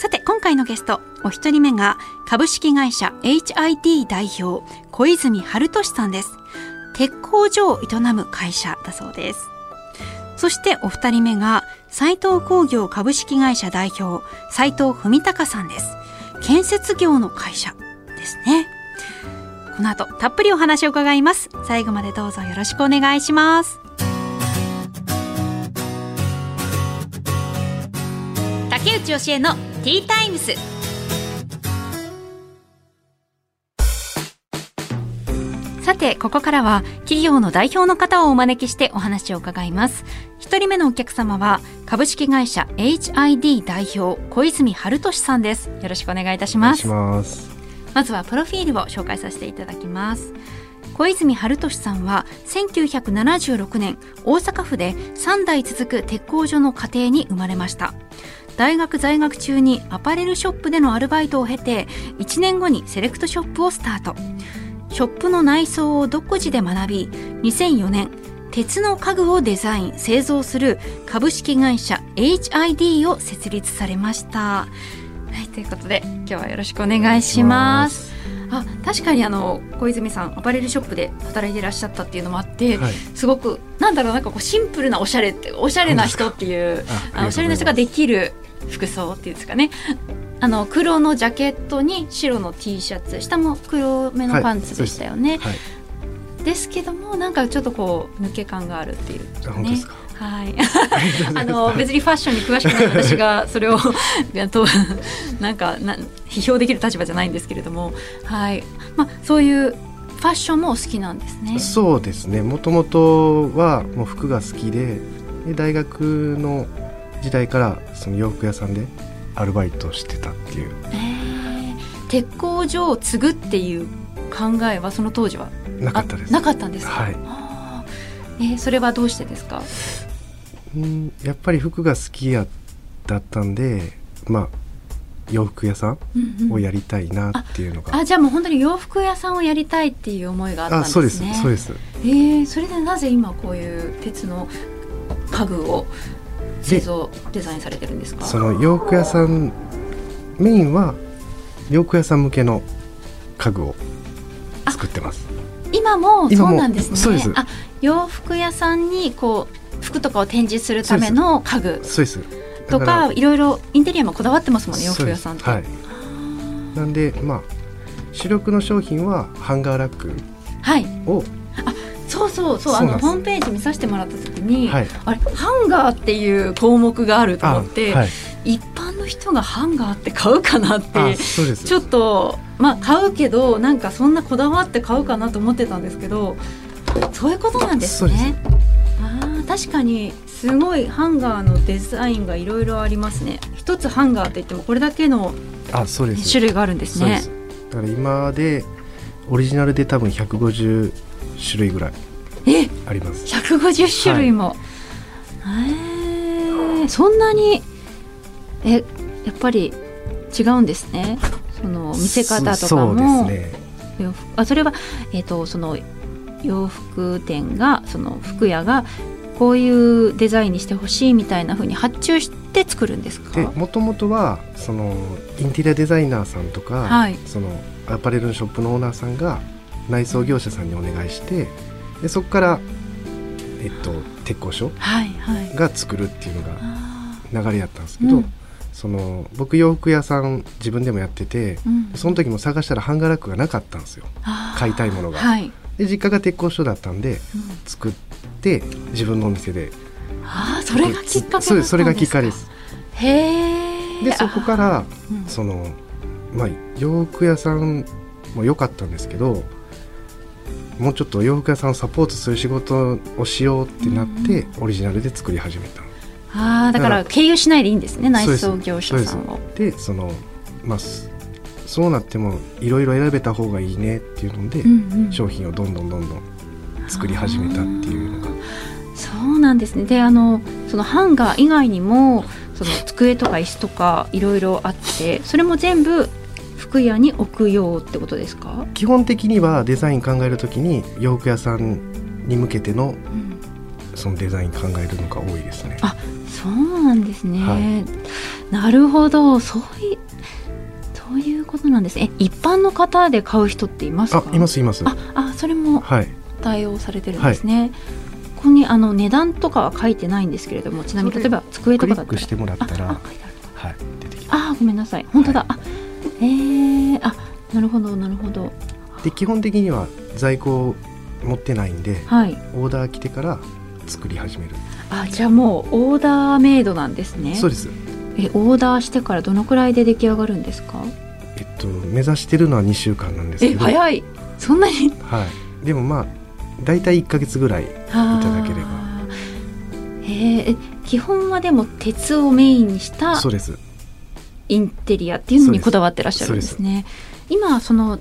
さて今回のゲストお一人目が株式会社 HID 代表小泉春俊さんです。鉄工所を営む会社だそうです。そしてお二人目が斉藤工業株式会社代表斉藤文隆さんです。建設業の会社ですね。この後たっぷりお話を伺います。最後までどうぞよろしくお願いします。竹内義恵のティータイムス。さてここからは企業の代表の方をお招きしてお話を伺います。一人目のお客様は株式会社 HID 代表小泉春俊さんです。よろしくお願いいたします。まずはプロフィールを紹介させていただきます。小泉春俊さんは1976年大阪府で3代続く鉄工所の家庭に生まれました大学在学中にアパレルショップでのアルバイトを経て1年後にセレクトショップをスタートショップの内装を独自で学び2004年鉄の家具をデザイン製造する株式会社 HID を設立されました。はい、ということで今日はよろしくお願いします。あ確かにあの小泉さんアパレルショップで働いていらっしゃったっていうのもあって、はい、すごくなんだろうなんかこうシンプルなおしゃれっておしゃれな人っていうあおしゃれな人ができる服装っていうんですかね。あの黒のジャケットに白の T シャツ下も黒めのパンツでしたよね、はい、ですけどもなんかちょっとこう抜け感があるっていうね。はい、あの別にファッションに詳しくない私がそれをとなんかな批評できる立場じゃないんですけれども、はい。まあ、そういうファッションもお好きなんですね。そうですね。もともとはもう服が好きでで大学の時代からその洋服屋さんでアルバイトしてたっていう、えー、鉄工所を継ぐっていう考えはその当時は？なかったです。なかったんですはい。えー、それはどうしてですか？うんやっぱり服が好きやだったんでまあ洋服屋さんをやりたいなっていうのが、うんうん、あじゃあもう本当に洋服屋さんをやりたいっていう思いがあったんですね。そうですそうです。えー、それでなぜ今こういう鉄の家具を製造デザインされてるんですか？その洋服屋さんメインは洋服屋さん向けの家具を作ってます。今もそうなんですね。そうです。あ洋服屋さんにこう服とかを展示するための家具。そうです。とかいろいろインテリアもこだわってますもんね洋服屋さんって、はい、なんでまあ主力の商品はハンガーラックを、はい、そうそうそうあのホームページ見させてもらった時に、はい、あれハンガーっていう項目があると思って、はい、一般の人がハンガーって買うかなってちょっとまあ買うけどなんかそんなこだわって買うかなと思ってたんですけどそういうことなんですね。あ確かにすごいハンガーのデザインがいろいろありますね。一つハンガーって言ってもこれだけの種類があるんですね。だから今でオリジナルで多分150種類ぐらいあります。150種類も、はい、えー、そんなにえやっぱり違うんですね。その見せ方とかも。ね、あそれは、えーと、その洋服店がその服屋がこういうデザインにしてほしいみたいなふうに発注して作るんですか？もともとはそのインテリアデザイナーさんとか、はい、そのアパレルのショップのオーナーさんが内装業者さんにお願いしてでそこから、えっと、鉄工所が作るっていうのが流れやったんですけど、はいはい、その僕洋服屋さん自分でもやってて、うん、その時も探したらハンガーラックがなかったんですよ。買いたいものが。はい、で実家が鉄工所だったんで、うん、作って自分のお店であそれがきっかけそそれがきっかけです。へでそこから、そのまあ洋服屋さんも良かったんですけどもうちょっと洋服屋さんをサポートする仕事をしようってなって、オリジナルで作り始めたあだから経由しないでいいんですね内装業者さんを。でそのまあそうなってもいろいろ選べた方がいいねっていうので、うんうん、商品をどんどんどんどん作り始めたっていうのが。そうなんですね。であのそのハンガー以外にもその机とか椅子とかいろいろあってそれも全部服屋に置くようってことですか？基本的にはデザイン考えるときに洋服屋さんに向けての、うん、そのデザイン考えるのが多いですね。あそうなんですね、はい、なるほど。そういうそういうことなんですね。一般の方で買う人っていますか？いますいます。ああそれも対応されてるんですね、はい。ここにあの値段とかは書いてないんですけれどもちなみに例えば机とかだったら。してもらったらはい出てきます。あごめんなさい。本当だ、はい、あえなるほどなるほど。で基本的には在庫持ってないんで、はい、オーダー来てから作り始める。あじゃあもうオーダーメイドなんですね。そうです。えオーダーしてからどのくらいで出来上がるんですか？えっと目指してるのは2週間なんですけど。早い。そんなに？はい。でもまあ大体1か月ぐらいいただければ。へえ基本はでも鉄をメインにしたそうです。インテリアっていうのにこだわってらっしゃるんですね今その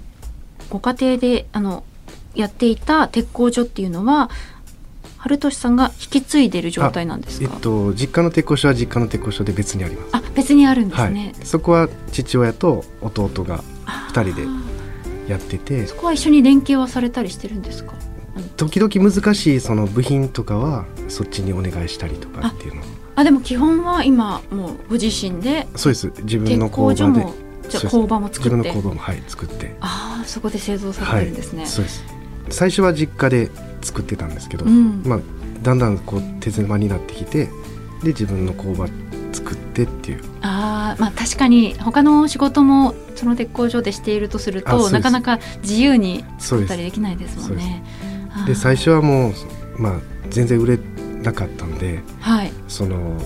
ご家庭であのやっていた鉄工所っていうのは春俊さんが引き継いでる状態なんですか？えっと実家の鉄工所は実家の鉄工所で別にあります。あ別にあるんですね。はい、そこは父親と弟が二人でやってて、そこは一緒に連携はされたりしてるんですか？時々難しいその部品とかはそっちにお願いしたりとかっていうのあでも基本は今もうご自身でそうです自分の工場でじゃ工場も作って。自分の工場もはい作って。ああそこで製造されてるんですね、はい、そうです。最初は実家で作ってたんですけど、うん、まあだんだんこう手狭になってきてで自分の工場作ってっていう。あまあ確かに他の仕事もその鉄工所でしているとするとなかなか自由に作ったりできないですもんね。で最初はもう、まあ、全然売れなかったんで、はい、その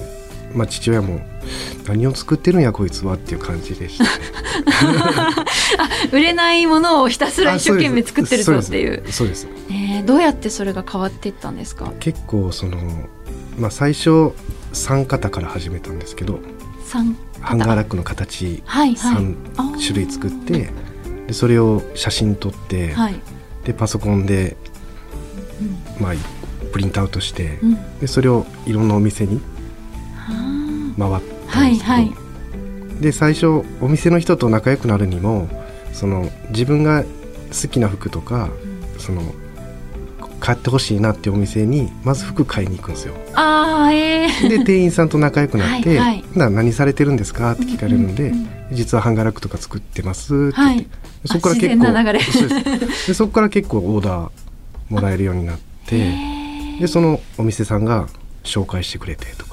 まあ、父親も何を作ってるんやこいつはっていう感じでした、売れないものをひたすら一生懸命作ってるぞっていう。そうですえー、どうやってそれが変わっていったんですか？結構その、まあ、最初3型から始めたんですけどハンガーラックの形3種類作って、でそれを写真撮って、はい、でパソコンでまあ、プリントアウトして、うん、でそれをいろんなお店に回ったんですけど、はいはい、で最初お店の人と仲良くなるにもその自分が好きな服とか、うん、その買ってほしいなってお店にまず服買いに行くんですよ。あえー、で店員さんと仲良くなって「はい、はい、何されてるんですか?」って聞かれるんで、うんうんうん、実はハンガーラックとか作ってます」って言って、はい、そこから結構でそこから結構オーダーもらえるようになって。てでそのお店さんが紹介してくれてとか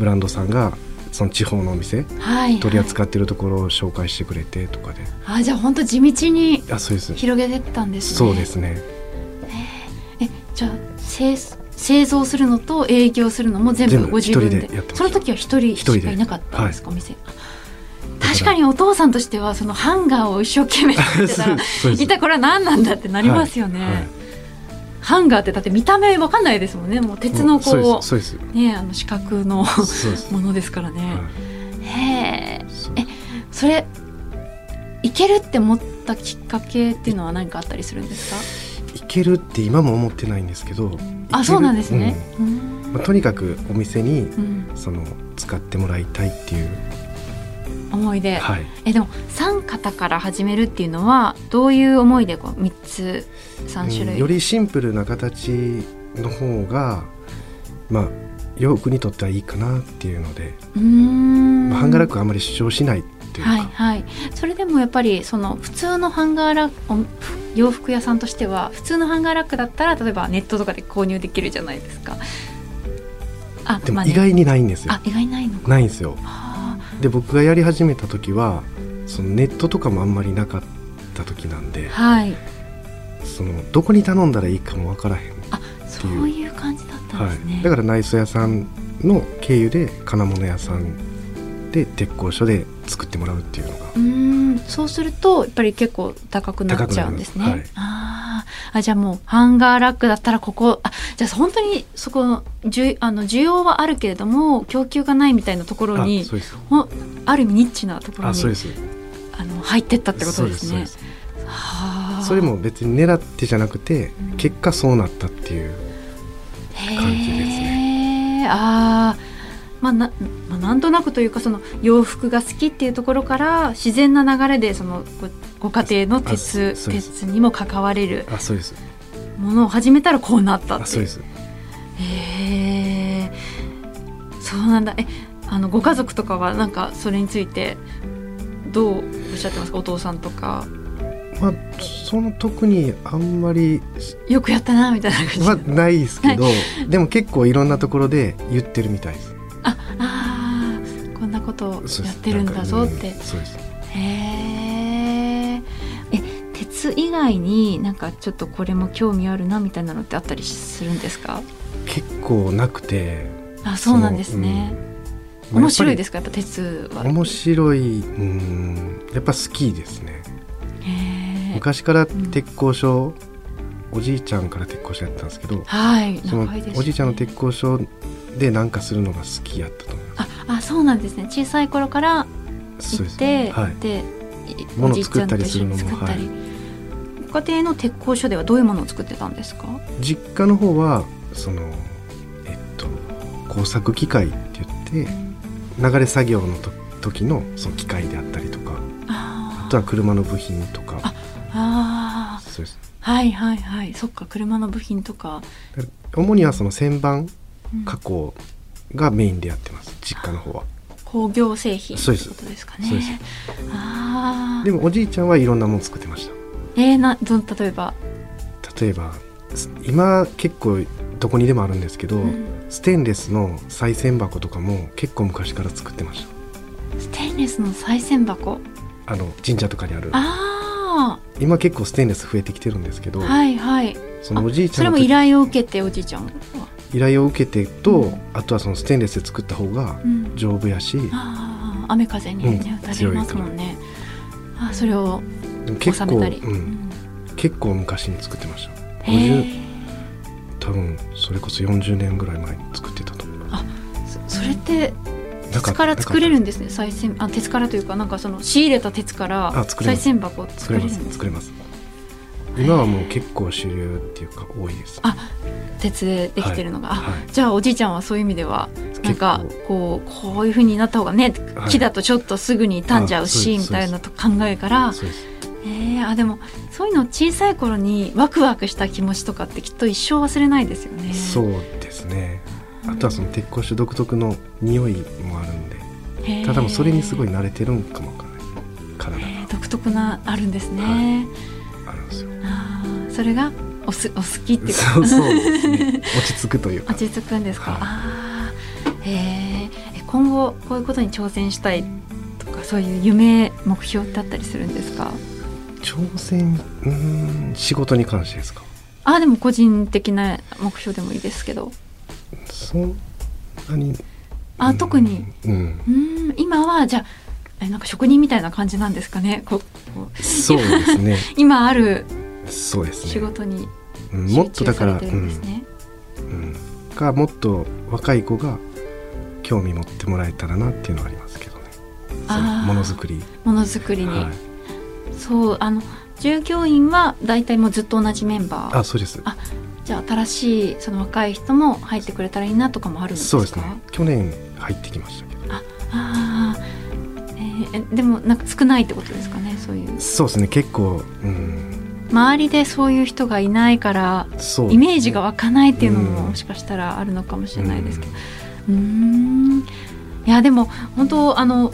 ブランドさんがその地方のお店、はい、取り扱ってるところを紹介してくれてとかで。あじゃあ本当地道に広げてったんですね。そうですね。えじゃあ製製造するのと営業するのも全部ご自分で？その時は一人しかいなかったんですか、はい、お店確かにお父さんとしてはそのハンガーを一生懸命作ってたら 一体これは何なんだってなりますよね、はいハンガーってだって見た目わかんないですもんね。もう鉄のこうそうですねあの四角のものですからね、はい、へえそれいけるって思ったきっかけっていうのは何かあったりするんですか？いけるって今も思ってないんですけどあそうなんですね、うん、まあ、とにかくお店に、うん、その使ってもらいたいっていう思いで、はい、えでも3型から始めるっていうのはどういう思いでこう3つ3種類、うん、よりシンプルな形の方がまあ洋服にとってはいいかなっていうので。うん、まあ、ハンガーラックあまり主張しないっていうか、はいはい、それでもやっぱりその普通のハンガーラック洋服屋さんとしては普通のハンガーラックだったら例えばネットとかで購入できるじゃないですか。あでも意外にないんですよ。あ意外ないのないんですよ。で僕がやり始めた時はそのネットとかもあんまりなかった時なんで、はい、そのどこに頼んだらいいかも分からへんっていう。そういう感じだったんですね、はい、だから内装屋さんの経由で金物屋さんで鉄工所で作ってもらうっていうのが。うん。そうするとやっぱり結構高くなっちゃうんですね、はい、ああじゃあもうハンガーラックだったらここあじゃあ本当にそこじゅあの需要はあるけれども供給がないみたいなところにあある意味ニッチなところにあの入ってったってことですね。それも別に狙ってじゃなくて、うん、結果そうなったっていう感じですね。あまあなまあ、なんとなくというかその洋服が好きっていうところから自然な流れでそのご家庭の鉄鉄にも関われるものを始めたらこうなったって。そうです。へえそうなんだ。えあのご家族とかはなんかそれについてどうおっしゃってますか？お父さんとか。まあ、その特にあんまりよくやったなみたいな感じ。はないですけど、はい、でも結構いろんなところで言ってるみたいです。ああこんなことやってるんだぞって、そうです。へえ鉄以外になんかちょっとこれも興味あるなみたいなのってあったりするんですか？結構なくて。あそうなんですね、うん、面白いですか？やっぱ鉄は。面白いうん。やっぱ好きですね。昔から鉄工所、うん、おじいちゃんから鉄工所やったんですけど、はい、そのおじいちゃんの鉄工所で何かするのが好きやったと思いますああそうなんですね。小さい頃から行って、はい、で物を作ったりするのもはい。ご家庭の鉄工所ではどういうものを作ってたんですか？実家の方はそのえっと工作機械って言って、流れ作業のと時のその機械であったりとかあとは車の部品とか。ああそうです。はいはいはいそっか車の部品とか。主にはその旋盤加工がメインでやってます、うん、実家の方は。工業製品ってことですかね。そうです。あでもおじいちゃんはいろんなもの作ってましたえー、など例えば？例えば今結構どこにでもあるんですけど、うん、ステンレスの賽銭箱とかも結構昔から作ってました。ステンレスの賽銭箱？あの神社とかにある。あ今結構ステンレス増えてきてるんですけど、はいはい、そのおじいちゃんそれも依頼を受けておじいちゃん依頼を受けてと、うん、あとはそのステンレスで作った方が丈夫やし、うん、あ雨風にね、打たれますもんね。あそれを結構、うん、結構昔に作ってました。多分それこそ40年ぐらい前に作ってたと。思いますあそれって鉄から作れるんですね？再銭あ鉄からというかなんかその仕入れた鉄から再銭箱作れるんです作れます今はもう結構主流っていうか多いです。あ鉄でできてるのが、はい、じゃあおじいちゃんはそういう意味ではなんかこうこういうふうになった方がね、はい、木だとちょっとすぐに傷んじゃうしみたいなと考えからえー、あでもそういうの小さい頃にワクワクした気持ちとかってきっと一生忘れないですよね。そうですね。あとはその鉄鋼種独特の匂いもあるんで。ただもそれにすごい慣れてるんかもわかんない。体が独特なあるんですね、はい、あるんですよ。あそれがおすお好きっていうかそうそうですね。落ち着くというか。落ち着くんですか、はい、あへえ今後こういうことに挑戦したいとかそういう夢目標ってあったりするんですか？挑戦うん仕事に関してですか？あでも個人的な目標でもいいですけど。そんなに？あ特に？うん。うん今はじゃあなんか職人みたいな感じなんですかね？こそうですね。今あるそうですね。仕事にもっとだから、うん、がもっと若い子が興味持ってもらえたらなっていうのはありますけどね。ものづくり。ものづくりに、はい、そうあの従業員は大体もうずっと同じメンバー。あそうです。あじゃあ新しいその若い人も入ってくれたらいいなとかもあるんですか？そうですね。去年入ってきましたけど。ああ、えー、でもなんか少ないってことですかねそういう。そうですね。結構うん。周りでそういう人がいないから、ね、イメージが湧かないっていうのももしかしたらあるのかもしれないですけど。うん。いやでも本当あの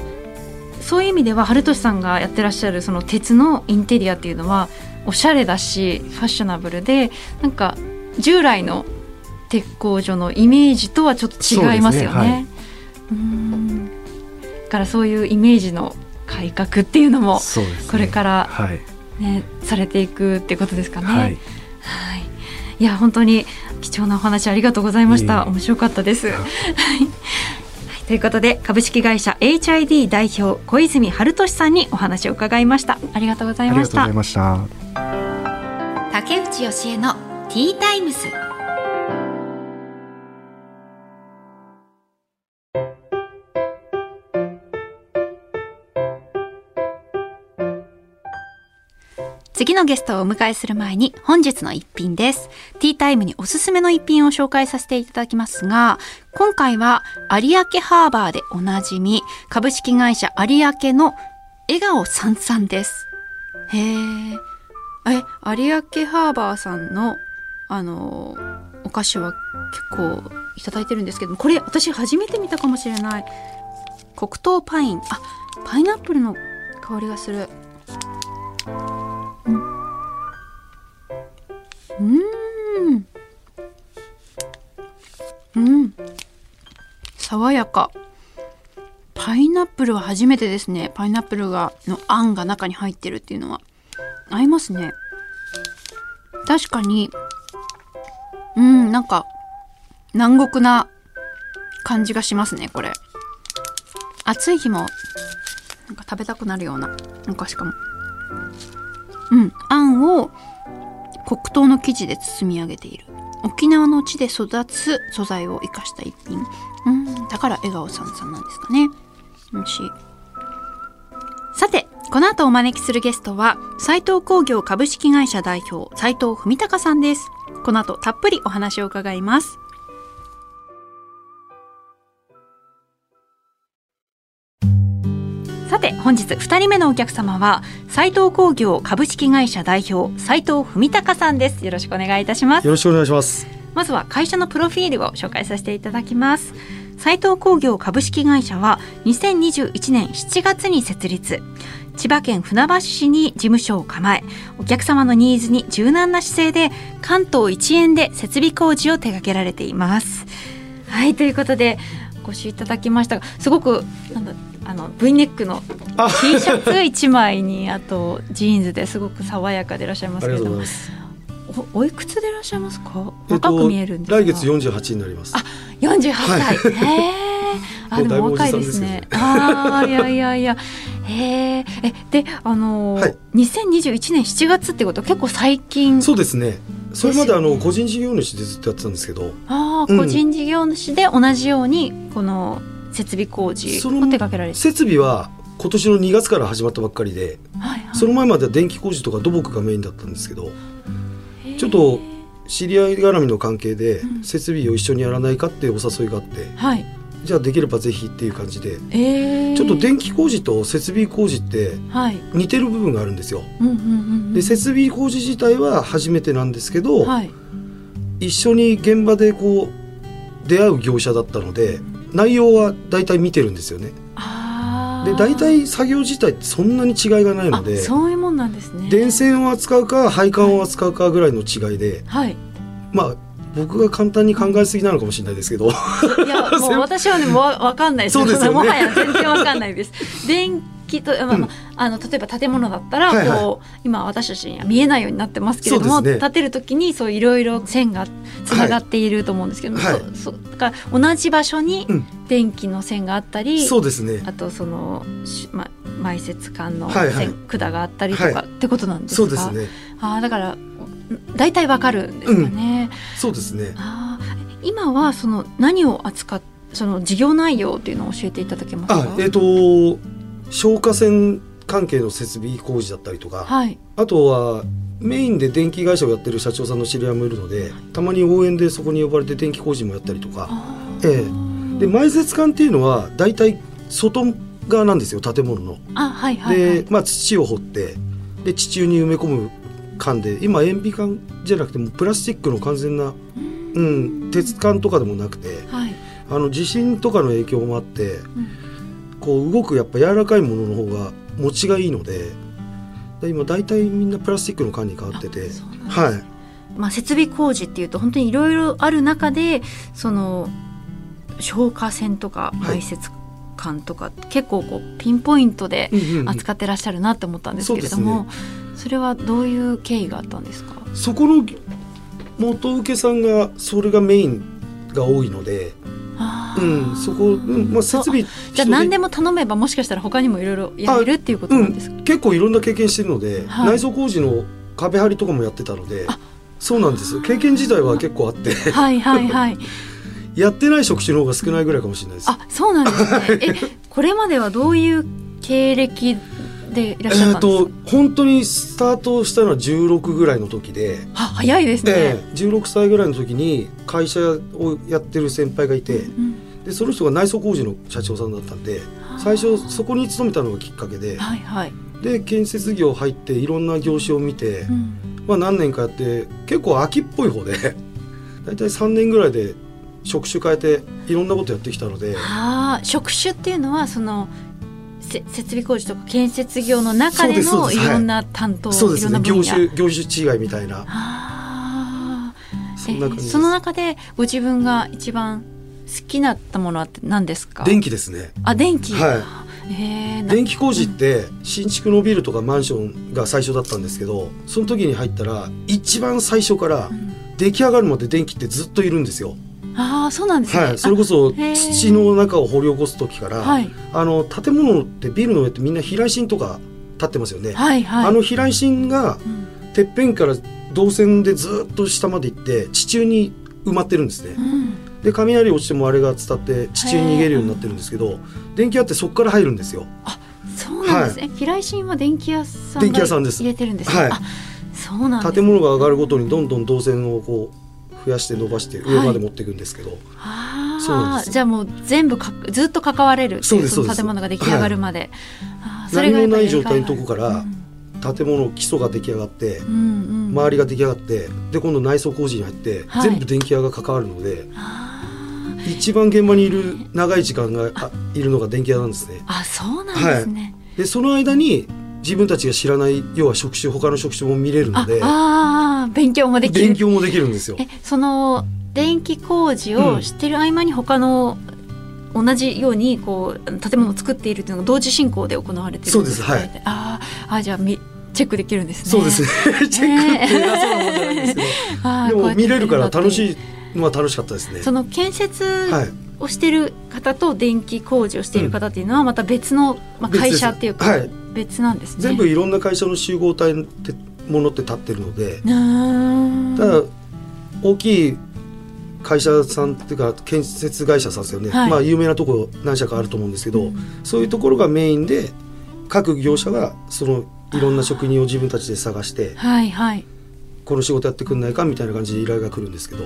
そういう意味では春俊さんがやってらっしゃるその鉄のインテリアっていうのはおしゃれだしファッショナブルでなんか従来の鉄工所のイメージとはちょっと違いますよね。ねはい、うんからそういうイメージの改革っていうのもこれからね、ね、はい、されていくってことですかね。はい、はい、いや本当に貴重なお話ありがとうございました。面白かったです。はい。ということで株式会社 HID 代表小泉春俊さんにお話を伺いました。ありがとうございました。竹内義恵のティータイムス次のゲストをお迎えする前に本日の一品です。ティータイムにおすすめの一品を紹介させていただきますが、今回は有明ハーバーでおなじみ、株式会社有明の笑顔さんさんです。へえ。え、有明ハーバーさんの、あの、お菓子は結構いただいてるんですけどこれ私初めて見たかもしれない。黒糖パイン。あ、パイナップルの香りがする。うん。うん。爽やか。パイナップルは初めてですね。パイナップルがのあんが中に入ってるっていうのは。合いますね。確かに。うんなんか南国な感じがしますねこれ。暑い日もなんか食べたくなるようなお菓子かも。うんあんを黒糖の生地で包み上げている。沖縄の地で育つ素材を生かした一品。うんだから笑顔さんさんなんですかね。美味しい。さてこの後お招きするゲストは斉藤工業株式会社代表斉藤文隆さんです。この後たっぷりお話を伺います。本日2人目のお客様は斉藤工業株式会社代表斉藤文隆さんです。よろしくお願いいたします。よろしくお願いします。まずは会社のプロフィールを紹介させていただきます。斉藤工業株式会社は2021年7月に設立。千葉県船橋市に事務所を構えお客様のニーズに柔軟な姿勢で関東一円で設備工事を手掛けられています。はいということでご視聴いただきましたがすごくなんだあの V ネックの T シャツ1枚にあとジーンズですごく爽やかでいらっしゃいますけれども。おおいくつでいらっしゃいますか？若く見えるんですか、来月48になります。あ48歳、はい、へえあでも若いですね。ああいやいやいや。へえ。えであのーはい、2021年7月ってことは結構最近。そうですね。それまであの個人事業主でずっとやってたんですけど。ああ、個人事業主で同じようにこの設備工事を手掛けられて。設備は今年の2月から始まったばっかりで、はいはい、その前までは電気工事とか土木がメインだったんですけどちょっと知り合い絡みの関係で設備を一緒にやらないかっていうお誘いがあって、はい、じゃあできればぜひっていう感じで、えー、ちょっと電気工事と設備工事って似てる部分があるんですよ。で設備工事自体は初めてなんですけど、はい、一緒に現場でこう出会う業者だったので内容は大体見てるんですよね。で大体作業自体ってそんなに違いがないのでそういうもんなんですね。電線を扱うか配管を扱うかぐらいの違いで、はい、まあ僕が簡単に考えすぎなのかもしれないですけど。いやもう私はねもう分かんないです。そうですよ、ね、もはや全然分かんないです。電気と、まあまあ、あの例えば建物だったらこう、はい。はい、今私たちには見えないようになってますけれども、ね、建てる時にそういろいろ線がつながっていると思うんですけども、はい、そそだから同じ場所に電気の線があったり、うん、そうですね。あとその、ま、埋設管の線、はいはい、管があったりとか、はい、ってことなんですか、そうですね。あだから大体わかるんですかね、うん、そうですね。あ今はその何を扱っその事業内容っていうのを教えていただけますか？えっ、ー、と消火栓関係の設備工事だったりとか、はい、あとはメインで電気会社をやってる社長さんの知り合いもいるのでたまに応援でそこに呼ばれて電気工事もやったりとか、ええ、で埋設管っていうのは大体外側なんですよ建物の。あはいはい、はい、で、まあ、土を掘ってで地中に埋め込む管で今塩ビ管じゃなくてもプラスチックの完全な、うん、鉄管とかでもなくて、はい、あの地震とかの影響もあって、うん、こう動くやっぱ柔らかいものの方が持ちがいいので今大体みんなプラスチックの管に変わっててはい。まあ、設備工事っていうと本当にいろいろある中でその消火栓とか埋設管とか、はい、結構こうピンポイントで扱ってらっしゃるなって思ったんですけれども、それはどういう経緯があったんですか？そこの元請けさんがそれがメインが多いのでうん、そこ、うんまあ、設備じゃあ何でも頼めばもしかしたら他にもいろいろやれるっていうことなんですか、うん、結構いろんな経験してるので、はい、内装工事の壁張りとかもやってたのでそうなんです。経験自体は結構あって。はいはいはい。やってない職種の方が少ないぐらいかもしれないです。あそうなんですね。えこれまではどういう経歴でいらっしゃったんですか、えー、と本当にスタートしたのは16ぐらいの時で。は早いですね、えー、16歳ぐらいの時に会社をやってる先輩がいて、うん、でその人が内装工事の社長さんだったんで最初そこに勤めたのがきっかけで、はいはい、で建設業入っていろんな業種を見て、うん、まあ、何年かやって結構秋っぽい方で 大体3年ぐらいで職種変えていろんなことやってきたので。あ職種っていうのはその設備工事とか建設業の中でのい。ろんな担当、そうですね。業種業種違いみたいな。そんな感じその中でご自分が一番好きなったものは何ですか？電気ですね。あ電気。はい。え電気工事って新築のビルとかマンションが最初だったんですけどその時に入ったら一番最初から出来上がるまで電気ってずっといるんですよ。ああそうなんですね、はい、それこそ土の中を掘り起こす時から、はい、あの建物ってビルの上ってみんな避雷針とか立ってますよね、はいはい、あの避雷針が、てっぺんから導線でずっと下まで行って地中に埋まってるんですね、うん、で雷落ちてもあれが伝って地中に逃げるようになってるんですけど電気屋ってそこから入るんですよ。あそうなんですね、はい、避雷針は電気屋さん電気屋さんです。入れてるんです、はい、そうなん、ね、建物が上がるごとにどんどん導線をこう増やして伸ばして上まで持っていくんですけど、はい、そうなんですじゃあもう全部かずっと関われるそうです建物が出来上がるまで、はい、何もない状態のとこから、建物基礎が出来上がって、うんうん、周りが出来上がってで今度内装工事に入って、はい、全部電気屋が関わるので。一番現場にいる長い時間がいるのが電気屋なんですね。あ、そうなんですね。はい、でその間に自分たちが知らない要は職種他の職種も見れるのでああ勉強もできる。勉強もできるんですよ。えその電気工事をしてる合間に他の、同じようにこう建物を作っているというのが同時進行で行われてるそうです。はい。ああじゃあみチェックできるんですね。そうです。ね チェックって偉そうなもんじゃないんですけど、でも見れるから楽しいのは楽しかったですね。その建設をしている方と電気工事をしている方っていうのはまた別の、まあ、会社っていうか、はい、別なんですね。全部いろんな会社の集合体ってものって立ってるのでただ大きい会社さんっていうか建設会社さんですよね、はい、まあ有名なところ何社かあると思うんですけど、うん、そういうところがメインで各業者がそのいろんな職人を自分たちで探して、はいはい、この仕事やってくんないかみたいな感じで依頼が来るんですけど。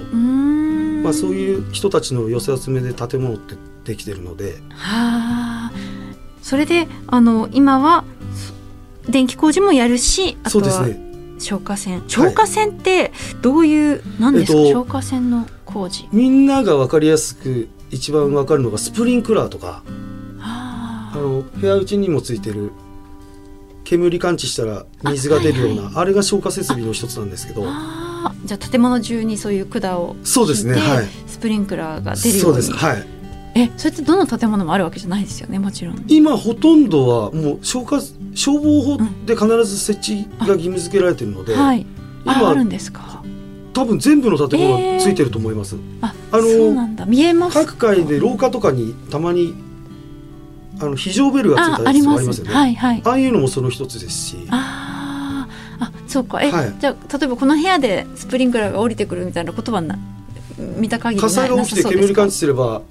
まあ、そういう人たちの寄せ集めで建物ってできてるので。はあ。それであの今は電気工事もやるしあとは消火栓、ね、消火栓ってどういう、何ですか、えっと、消火栓の工事。みんなが分かりやすく一番分かるのがスプリンクラーとか。あの部屋うちにもついてる煙感知したら水が出るようなあはい。はい、あれが消火設備の一つなんですけど。じゃあ建物中にそういう管をそうですね、はい、スプリンクラーが出るように。そうですはい。えそれってどの建物もあるわけじゃないですよねもちろん。今ほとんどはもう消火消防法で必ず設置が義務付けられてるので、うん、はい。今あるんですか。多分全部の建物がついてると思います、えー、ああのそうなんだ。見えます。各階で廊下とかにたまにあの非常ベルがついたやつあります。よね。はいはい、ああいうのもその一つですし。ああそうか。え、はい、じゃあ例えばこの部屋でスプリンクラーが降りてくるみたいなことはな見た限り火災が起きて煙感知すれば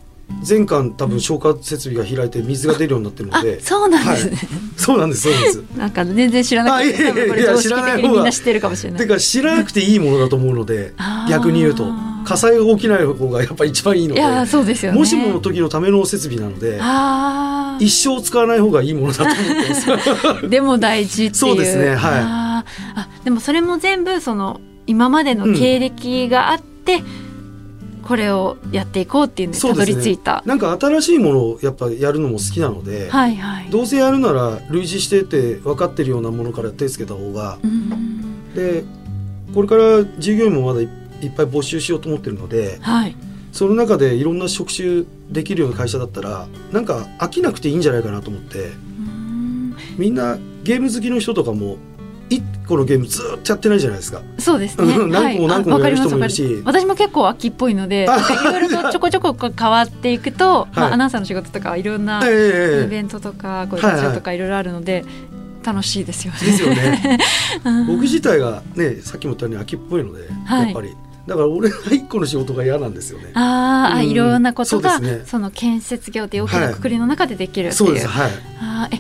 全館多分消火設備が開いて水が出るようになってるので、そうなんですね、はい、そうなんですそうです。なんか全然知らなくていやいや知らないみんな知ってるかもしれない。てか知らなくていいものだと思うので逆に言うと火災が起きない方がやっぱり一番いいのでいやそうですよ、ね、もしもの時のための設備なので一生使わない方がいいものだと思ってます。でも大事っていう。そうですねはい。あでもそれも全部その今までの経歴があって、うんこれをやっていこうっていうのにたどり着いた、ね、なんか新しいものをやっぱやるのも好きなので、はいはい、どうせやるなら類似してて分かってるようなものから手つけた方が、でこれから従業員もまだいっぱい募集しようと思ってるので、はい、その中でいろんな職種できるような会社だったらなんか飽きなくていいんじゃないかなと思ってみんなゲーム好きの人とかも一個のゲームずっとやってないじゃないですか。そうですね。何個も何個もやる人もいるし、はい、私も結構秋っぽいので、いろいろとちょこちょこ変わっていくと、まあアナウンサーの仕事とかいろんなイベントとかこういうとかいろいろあるので。楽しいですよね。ですよね。僕自体がね、さっきも言ったように秋っぽいので、やっぱり。だから俺は一個の仕事が嫌なんですよね。ああ、いろんなことがそ,、の建設業という大きなくくりの中でできるっていう。そうです。はい。あえ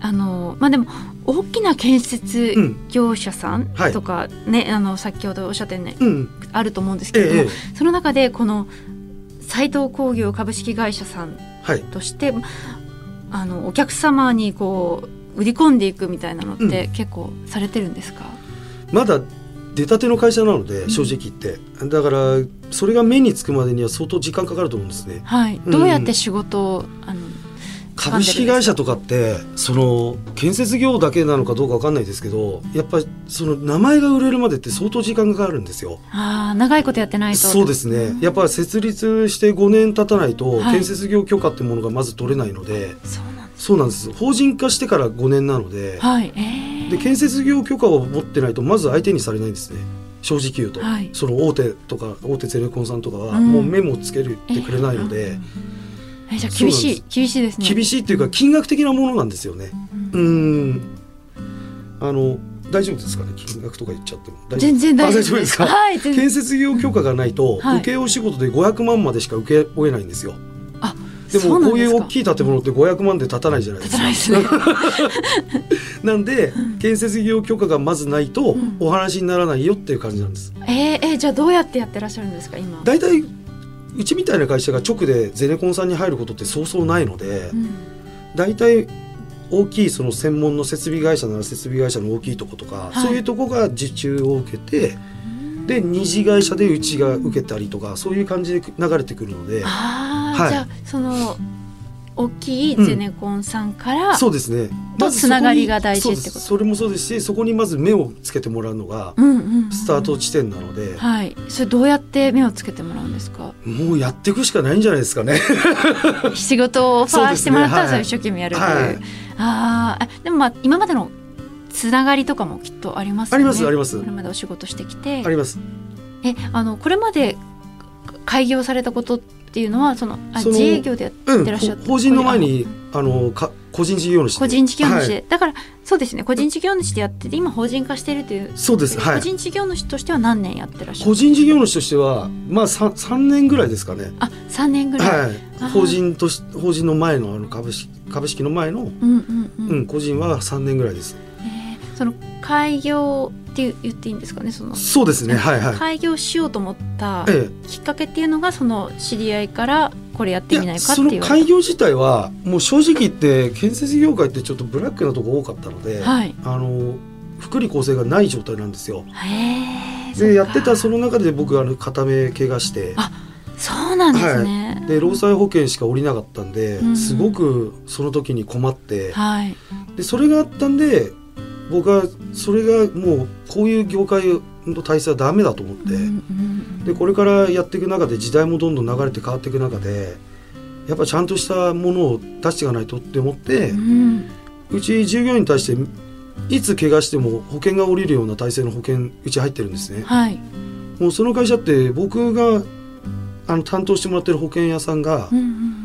あのまあでも大きな建設業者さんとかね、うん。はい、あの先ほどおっしゃってね、うん、あると思うんですけれども、ええ、その中でこの斎藤工業株式会社さんとして、はい、あのお客様にこう売り込んでいくみたいなのって結構されてるんですか、うん、まだ出たての会社なので正直言って、うん、だからそれが目につくまでには相当時間かかると思うんですね。はい、どうやって仕事をあの株式会社とかってその建設業だけなのかどうか分かんないですけどやっぱりその名前が売れるまでって相当時間がかかるんですよ。ああ長いことやってないと。そうですね、やっぱり設立して5年経たないと建設業許可ってものがまず取れないので、はい、そうなんです。法人化してから5年なので,、はい。えー、で建設業許可を持ってないとまず相手にされないんですね。正直言うと、はい、その大手とか大手ゼネコンさんとかはもう目もつけてくれないので。えじゃ厳しい厳しいですね。厳しいっていうか金額的なものなんですよね。うん。あの大丈夫ですかね？金額とか言っちゃっても。全然大丈夫です。か、はい、建設業許可がないと、はい、請負仕事で500万までしか請け負えないんですよ。あでもこういう大きい建物って500万で建たないじゃないですか。な、んで建設業許可がまずないとお話にならないよっていう感じなんです。うん、えー、えー、じゃあどうやってやってらっしゃるんですか今？大体うちみたいな会社が直でゼネコンさんに入ることってそうそうないので、うん、大体大きいその専門の設備会社なら設備会社の大きいとことか、はい、そういうとこが受注を受けて、で二次会社でうちが受けたりとかそういう感じで流れてくるので。はい、じゃあその大きいゼネコンさんから、うん、そうですね。とつながりが大事ってこと？それもそうですしそこにまず目をつけてもらうのがスタート地点なので、うんうんうん、はい。それどうやって目をつけてもらうんですか？もうやっていくしかないんじゃないですかね。仕事をオファーしてもらったらそれ一生懸命やるという、はい、ああでもまあ今までのつながりとかもきっとありますよね。ありますあります。これまでお仕事してきて。あります。えあのこれまで開業されたことっていうのはそのあ自営業でやってらっしゃって、うん、法人の前にあのか個人事業主個人事業主で、はい、だからそうですね。個人事業主でやってて今法人化しているという。そうです、はい、個人事業主としては何年やってらっしゃる個人事業主としてはまあ 3, 3年ぐらいですかね。あ三年ぐらい、はい、法人とし法人の前のあの株式株式の前の、うんうんうん。うん、個人は3年ぐらいです、えー、その開業って言っていいんですかねその。そうですねはいはい。開業しようと思ったきっかけっていうのがその知り合いからこれやってみないかっていう。その開業自体はもう正直言って建設業界ってちょっとブラックなとこ多かったので、はい、あの福利厚生がない状態なんですよ。でやってたその中で僕あの片目怪我して。あそうなんですね、はい、で労災保険しか下りなかったんで、うん、すごくその時に困って、はい、でそれがあったんで僕はそれがもうこういう業界の体制はダメだと思って、でこれからやっていく中で時代もどんどん流れて変わっていく中でやっぱちゃんとしたものを出していかないとって思って、うち従業員に対していつ怪我しても保険が下りるような体制の保険うち入ってるんですね。はい、もうその会社って僕があの担当してもらってる保険屋さんが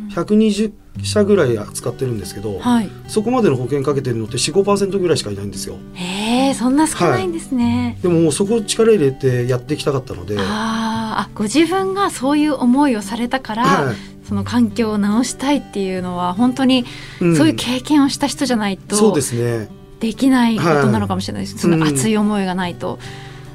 120社ぐらい扱ってるんですけど、はい、そこまでの保険かけてるのって45%ぐらいしかいないんですよ。へえそんな少ないんですね。はい、でももうそこ力入れてやっていきたかったので。ああご自分がそういう思いをされたから、はい、その環境を直したいっていうのは本当にそういう経験をした人じゃないと、うん、そうですね。できないことなのかもしれないです、その熱い思いがないと。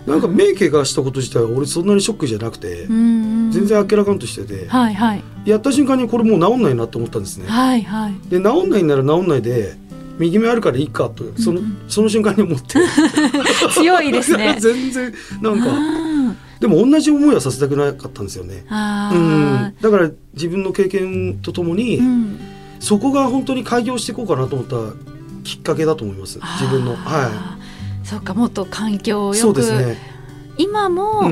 なんか名怪我したこと自体は俺そんなにショックじゃなくて全然あっけらかんとしてて、はいはい、やった瞬間にこれもう治んないなと思ったんですね。はいはい、で治んないなら治んないで右目あるからいいかとその,、その瞬間に思って。強いですね。全然なんかでも同じ思いはさせたくなかったんですよね、うん、だから自分の経験とともに、うん、そこが本当に開業していこうかなと思ったきっかけだと思います。自分の。はい。そうかもっと環境をよく、ね、今も、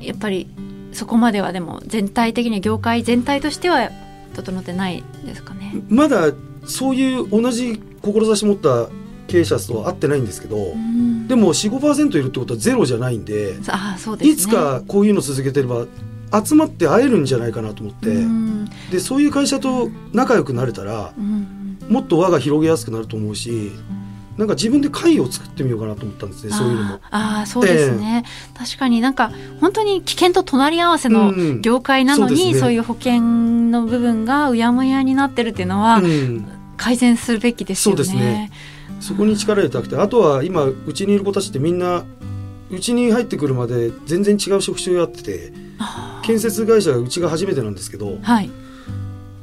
やっぱりそこまではでも全体的に業界全体としては整ってないですかね。まだそういう同じ志持った経営者とは会ってないんですけど、でも45%いるってことはゼロじゃないんであそうです、ね、いつかこういうの続けてれば集まって会えるんじゃないかなと思って、でそういう会社と仲良くなれたら、もっと輪が広げやすくなると思うし。なんか自分で会を作ってみようかなと思ったんですねそういうのも。ああそうですね、えー、確かになんか本当に危険と隣り合わせの業界なのに、うんそうね、そういう保険の部分がうやむやになってるっていうのは、うん、改善するべきですよね。そうですね。そこに力入れたくてあとは今うちにいる子たちってみんなうちに入ってくるまで全然違う職種をやってて建設会社がうちが初めてなんですけど、はい、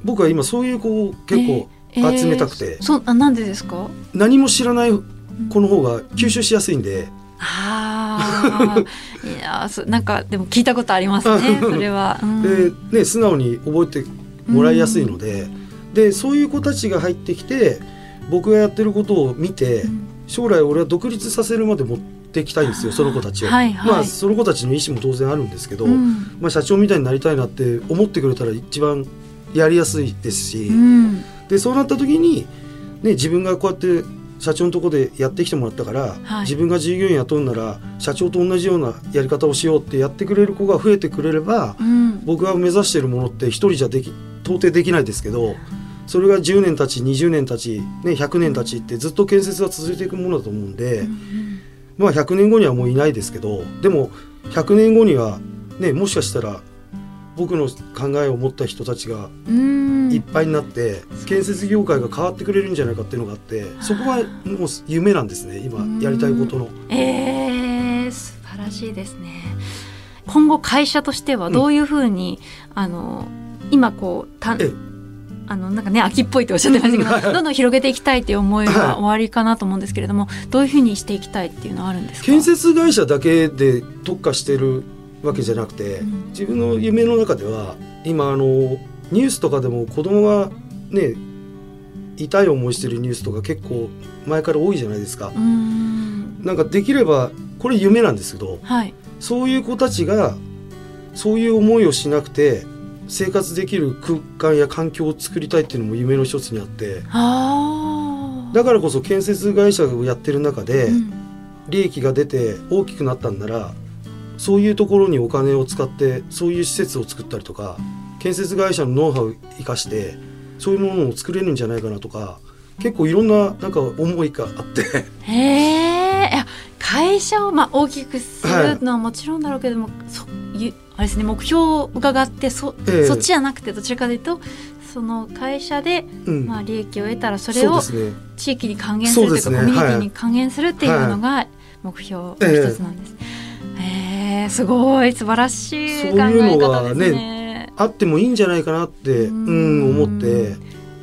僕は今そういう子を結構集めたくて、えー、そうあなんでですか？何も知らない子の方が吸収しやすいんで。ああいやそなんかでも聞いたことありますねそれは。うん、でね素直に覚えてもらいやすいので、うん、でそういう子たちが入ってきて僕がやってることを見て、うん、将来俺は独立させるまで持ってきたいんですよその子たちを、はいはい、まあその子たちの意思も当然あるんですけど、まあ、社長みたいになりたいなって思ってくれたら一番やりやすいですし、でそうなった時に、ね、自分がこうやって社長のとこでやってきてもらったから、はい、自分が従業員雇うなら社長と同じようなやり方をしようってやってくれる子が増えてくれれば、うん、僕が目指しているものって一人じゃでき到底できないですけどそれが10年たち20年たち、ね、100年たちってずっと建設が続いていくものだと思うんで、うん、まあ100年後にはもういないですけどでも100年後には、ね、もしかしたら僕の考えを持った人たちがいっぱいになって建設業界が変わってくれるんじゃないかっていうのがあってそこがもう夢なんですね今やりたいことの。えー、素晴らしいですね。今後会社としてはどういうふうに、うん、あの今こうたあのなんかね秋っぽいっておっしゃってましたけどどんどん広げていきたいっていう思いは終わりかなと思うんですけれども、どういうふうにしていきたいっていうのはあるんですか？建設会社だけで特化してるわけじゃなくて、自分の夢の中では今あのニュースとかでも子供がね痛い思いしてるニュースとか結構前から多いじゃないですか。ん。なんかできればこれ夢なんですけど、はい、そういう子たちがそういう思いをしなくて生活できる空間や環境を作りたいっていうのも夢の一つにあってだからこそ建設会社をやってる中で、利益が出て大きくなったんならそういうところにお金を使ってそういう施設を作ったりとか建設会社のノウハウを生かしてそういうものを作れるんじゃないかなとか結構いろんななんか思いがあって。へえ会社をまあ大きくするのはもちろんだろうけども、はい、そあれですね目標を伺ってそ,、えー、そっちじゃなくてどちらかというとその会社で、うん、まあ、利益を得たらそれを地域に還元するというか、ね、コミュニティに還元するっていうのが目標の一つなんです。えー、えー、すごい素晴らしい考え方ですね。ねあってもいいんじゃないかなってうん思って。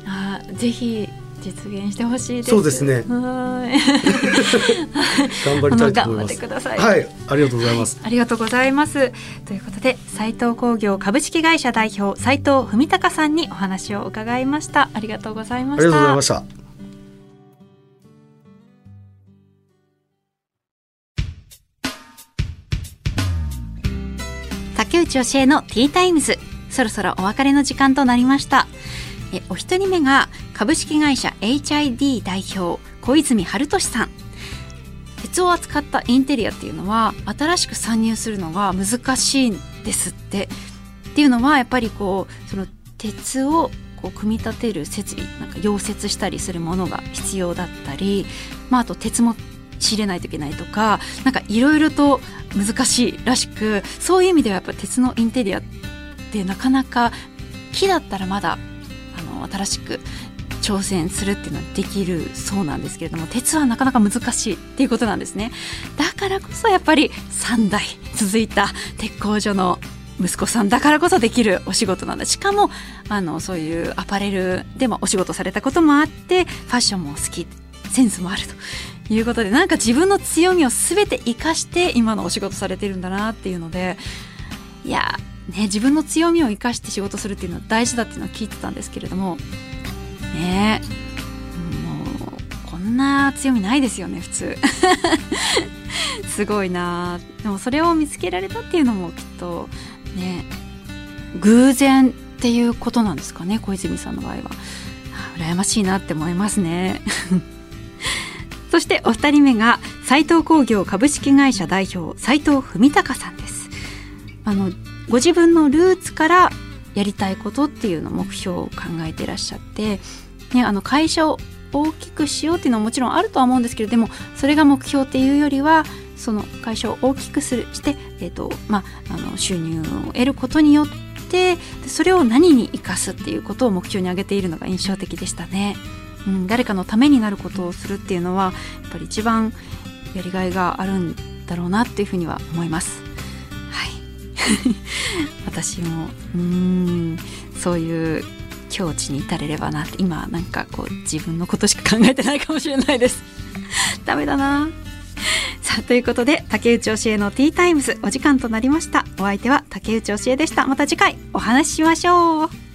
あぜひ実現してほしいです。そうですね。はい。頑張りたいと思います。ください。はい、ありがとうございます。ありがとうございます。ということで、斉藤工業株式会社代表斉藤文隆さんにお話を伺いました。ありがとうございました。ありがとうございました。竹内教えのティータイムズ。そろそろお別れの時間となりました。えお一人目が株式会社 HID 代表小泉春俊さん鉄を扱ったインテリアっていうのは新しく参入するのが難しいんですってっていうのはやっぱりこうその鉄をこう組み立てる設備なんか溶接したりするものが必要だったり、まあ、あと鉄も仕入れないといけないとかなんかいろいろと難しいらしくそういう意味ではやっぱ鉄のインテリアってなかなか木だったらまだあの新しく挑戦するっていうのはできるそうなんですけれども鉄はなかなか難しいっていうことなんですね。だからこそやっぱり3代続いた鉄工所の息子さんだからこそできるお仕事なんだ。しかもあのそういうアパレルでもお仕事されたこともあってファッションも好きセンスもあるということでなんか自分の強みを全て生かして今のお仕事されてるんだなっていうのでいやね、自分の強みを生かして仕事するっていうのは大事だっていうのは聞いてたんですけれどもねもうこんな強みないですよね普通。すごいなでもそれを見つけられたっていうのもきっとね偶然っていうことなんですかね小泉さんの場合は。羨ましいなって思いますね。そしてお二人目が斉藤工業株式会社代表斉藤文隆さんですあのご自分のルーツからやりたいことっていうの目標を考えていらっしゃって、ね、あの会社を大きくしようっていうのはもちろんあるとは思うんですけれどでもそれが目標っていうよりはその会社を大きくするして、えーとまあ、あの収入を得ることによってそれを何に生かすっていうことを目標に挙げているのが印象的でしたね。うん、誰かのためになることをするっていうのはやっぱり一番やりがいがあるんだろうなっていうふうには思います。はい、私もうんそういう境地に至れればなって今なんかこう自分のことしか考えてないかもしれないです。ダメだな。さあということで竹内教えのティータイムズお時間となりました。お相手は竹内教えでした。また次回お話ししましょう。